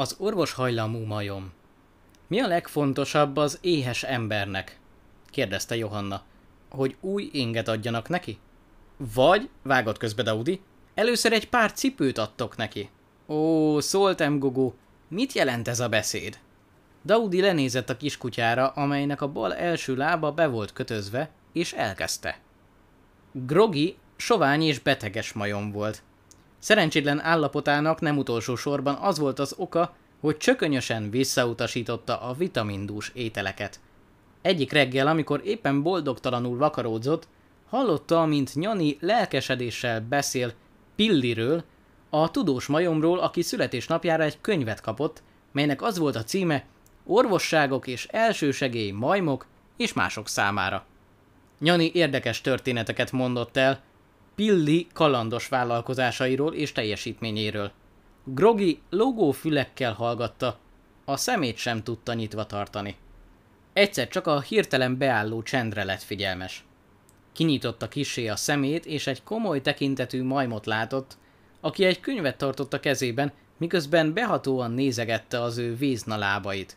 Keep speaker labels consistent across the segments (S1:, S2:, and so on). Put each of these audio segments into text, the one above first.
S1: Az orvos hajlamú majom. Mi a legfontosabb az éhes embernek? kérdezte Johanna. Hogy új inget adjanak neki? Vagy, vágott közbe Daudi, először egy pár cipőt adtok neki. Ó, szóltam, Gugu, mit jelent ez a beszéd? Daudi lenézett a kiskutyára, amelynek a bal első lába be volt kötözve, és elkezdte. Grogi sovány és beteges majom volt. Szerencsétlen állapotának nem utolsó sorban az volt az oka, hogy csökönyösen visszautasította a vitamindús ételeket. Egyik reggel, amikor éppen boldogtalanul vakaródzott, hallotta, mint Nyani lelkesedéssel beszél Pilliről, a tudós majomról, aki születésnapjára egy könyvet kapott, melynek az volt a címe Orvosságok és elsősegély majmok és mások számára. Nyani érdekes történeteket mondott el, Pilli kalandos vállalkozásairól és teljesítményéről. Grogi logó fülekkel hallgatta, a szemét sem tudta nyitva tartani. Egyszer csak a hirtelen beálló csendre lett figyelmes. Kinyitotta kisé a szemét, és egy komoly tekintetű majmot látott, aki egy könyvet tartott a kezében, miközben behatóan nézegette az ő vízna lábait.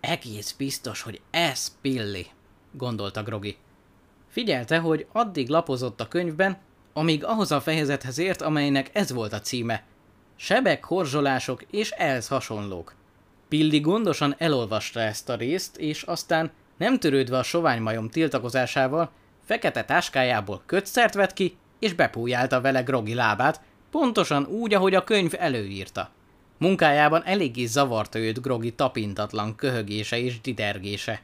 S1: Egész biztos, hogy ez Pilli, gondolta Grogi. Figyelte, hogy addig lapozott a könyvben, amíg ahhoz a fejezethez ért, amelynek ez volt a címe. Sebek, horzsolások és ehhez hasonlók. Pilli gondosan elolvasta ezt a részt, és aztán, nem törődve a soványmajom tiltakozásával, fekete táskájából kötszert vett ki, és bepújálta vele Grogi lábát, pontosan úgy, ahogy a könyv előírta. Munkájában eléggé zavarta őt Grogi tapintatlan köhögése és didergése.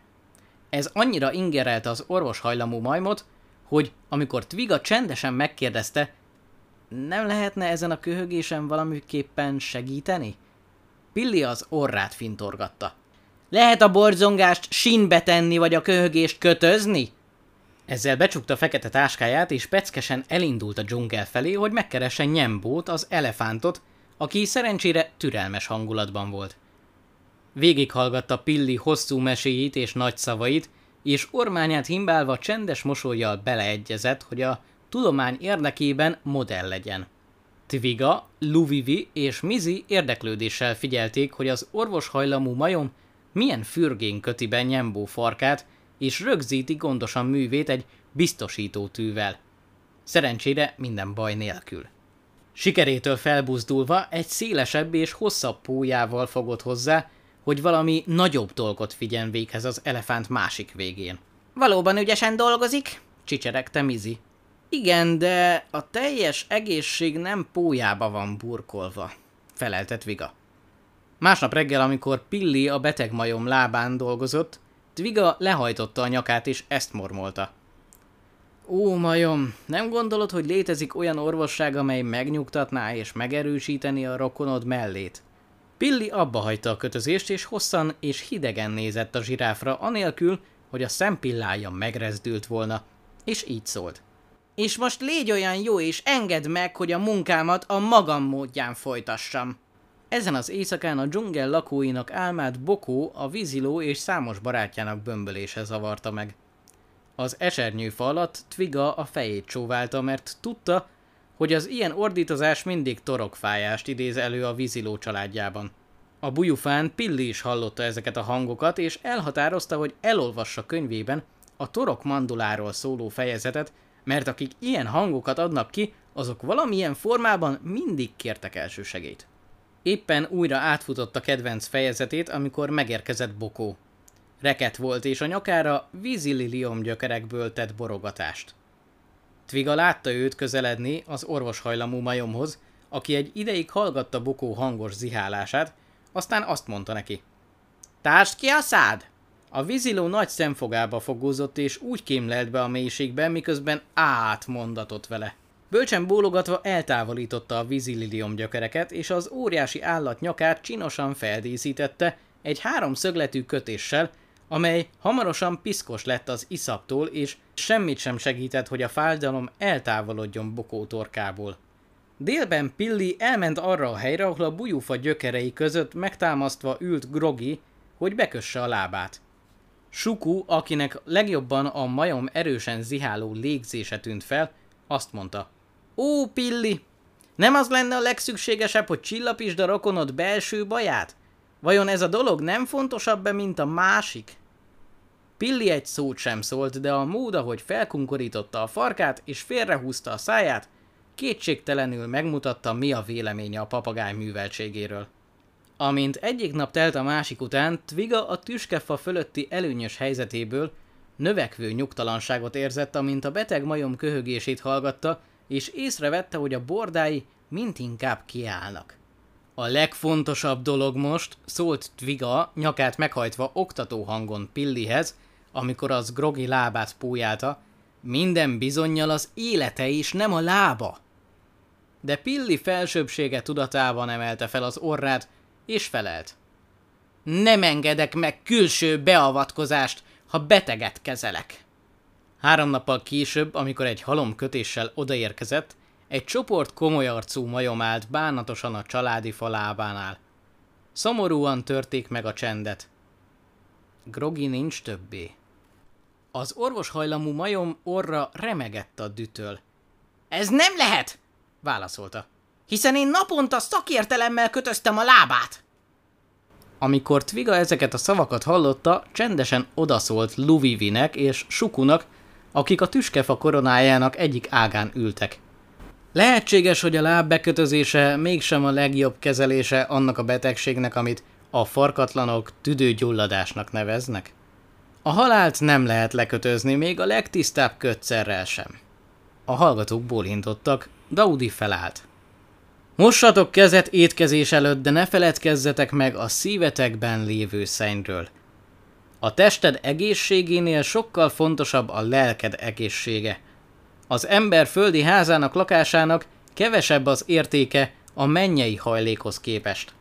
S1: Ez annyira ingerelte az orvos hajlamú majmot, hogy amikor Twiga csendesen megkérdezte, nem lehetne ezen a köhögésen valamiképpen segíteni? Pilli az orrát fintorgatta. Lehet a borzongást sínbe tenni, vagy a köhögést kötözni? Ezzel becsukta fekete táskáját, és peckesen elindult a dzsungel felé, hogy megkeressen Nyembót, az elefántot, aki szerencsére türelmes hangulatban volt. Végighallgatta Pilli hosszú meséit és nagy szavait, és ormányát himbálva csendes mosolyjal beleegyezett, hogy a tudomány érdekében modell legyen. Tviga, Luvivi és Mizi érdeklődéssel figyelték, hogy az orvoshajlamú majom milyen fürgén köti be Nyembó farkát, és rögzíti gondosan művét egy biztosító tűvel. Szerencsére minden baj nélkül. Sikerétől felbuzdulva egy szélesebb és hosszabb pójával fogott hozzá, hogy valami nagyobb dolgot figyeljen véghez az elefánt másik végén. Valóban ügyesen dolgozik? csicseregte Mizi. Igen, de a teljes egészség nem pójába van burkolva, feleltet Viga. Másnap reggel, amikor Pilli a beteg majom lábán dolgozott, Tviga lehajtotta a nyakát és ezt mormolta. Ó, majom, nem gondolod, hogy létezik olyan orvosság, amely megnyugtatná és megerősíteni a rokonod mellét? Pilli abba hagyta a kötözést, és hosszan és hidegen nézett a zsiráfra, anélkül, hogy a szempillája megrezdült volna, és így szólt. És most légy olyan jó, és engedd meg, hogy a munkámat a magam módján folytassam. Ezen az éjszakán a dzsungel lakóinak álmát Bokó, a víziló és számos barátjának bömbölése zavarta meg. Az esernyőfa alatt Twiga a fejét csóválta, mert tudta, hogy az ilyen ordítozás mindig torokfájást idéz elő a víziló családjában. A bujufán Pilli is hallotta ezeket a hangokat, és elhatározta, hogy elolvassa könyvében a torok manduláról szóló fejezetet, mert akik ilyen hangokat adnak ki, azok valamilyen formában mindig kértek elsősegét. Éppen újra átfutott a kedvenc fejezetét, amikor megérkezett Bokó. Reket volt, és a nyakára vízililium gyökerekből tett borogatást. Tviga látta őt közeledni az orvoshajlamú majomhoz, aki egy ideig hallgatta Bokó hangos zihálását, aztán azt mondta neki. Társt ki a szád! A víziló nagy szemfogába fogózott, és úgy kémlelt be a mélységbe, miközben átmondatott vele. Bölcsen bólogatva eltávolította a vízililium gyökereket, és az óriási állat nyakát csinosan feldíszítette egy háromszögletű kötéssel, amely hamarosan piszkos lett az iszaptól, és semmit sem segített, hogy a fájdalom eltávolodjon Bokó torkából. Délben Pilli elment arra a helyre, ahol a bujúfa gyökerei között megtámasztva ült Grogi, hogy bekösse a lábát. Suku, akinek legjobban a majom erősen ziháló légzése tűnt fel, azt mondta. Ó, Pilli! Nem az lenne a legszükségesebb, hogy csillapisd a rokonod belső baját? Vajon ez a dolog nem fontosabb-e, mint a másik? Pilli egy szót sem szólt, de a mód, ahogy felkunkorította a farkát és félrehúzta a száját, kétségtelenül megmutatta, mi a véleménye a papagáj műveltségéről. Amint egyik nap telt a másik után, Twiga a tüskefa fölötti előnyös helyzetéből növekvő nyugtalanságot érzett, amint a beteg majom köhögését hallgatta, és észrevette, hogy a bordái mint inkább kiállnak. A legfontosabb dolog most, szólt Twiga, nyakát meghajtva oktató hangon Pillihez, amikor az grogi lábát pújálta, minden bizonyal az élete és nem a lába. De Pilli felsőbsége tudatában emelte fel az orrát, és felelt. Nem engedek meg külső beavatkozást, ha beteget kezelek. Három nappal később, amikor egy halom kötéssel odaérkezett, egy csoport komoly arcú majom állt bánatosan a családi falábánál. Szomorúan törték meg a csendet. Grogi nincs többé. Az orvoshajlamú majom orra remegett a dütől. Ez nem lehet! válaszolta. Hiszen én naponta szakértelemmel kötöztem a lábát! Amikor Twiga ezeket a szavakat hallotta, csendesen odaszólt Luvivinek és Sukunak, akik a tüskefa koronájának egyik ágán ültek. Lehetséges, hogy a láb bekötözése mégsem a legjobb kezelése annak a betegségnek, amit a farkatlanok tüdőgyulladásnak neveznek. A halált nem lehet lekötözni még a legtisztább kötszerrel sem. A hallgatók bólintottak, Daudi felállt. Mossatok kezet étkezés előtt, de ne feledkezzetek meg a szívetekben lévő szennyről. A tested egészségénél sokkal fontosabb a lelked egészsége. Az ember földi házának, lakásának kevesebb az értéke a mennyei hajlékhoz képest.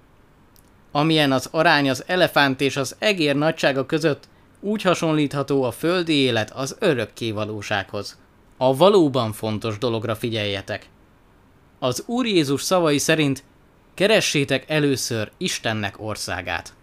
S1: Amilyen az arány az elefánt és az egér nagysága között, úgy hasonlítható a földi élet az örökké valósághoz. A valóban fontos dologra figyeljetek. Az Úr Jézus szavai szerint keressétek először Istennek országát.